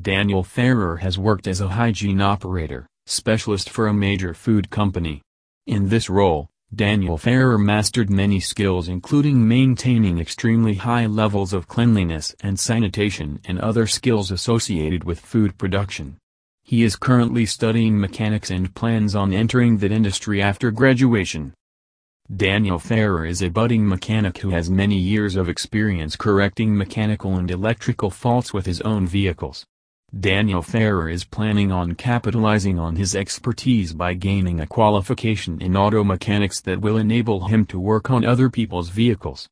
Daniel Ferrer has worked as a hygiene operator, specialist for a major food company. In this role, Daniel Ferrer mastered many skills including maintaining extremely high levels of cleanliness and sanitation and other skills associated with food production. He is currently studying mechanics and plans on entering that industry after graduation. Daniel Ferrer is a budding mechanic who has many years of experience correcting mechanical and electrical faults with his own vehicles. Daniel Ferrer is planning on capitalizing on his expertise by gaining a qualification in auto mechanics that will enable him to work on other people's vehicles.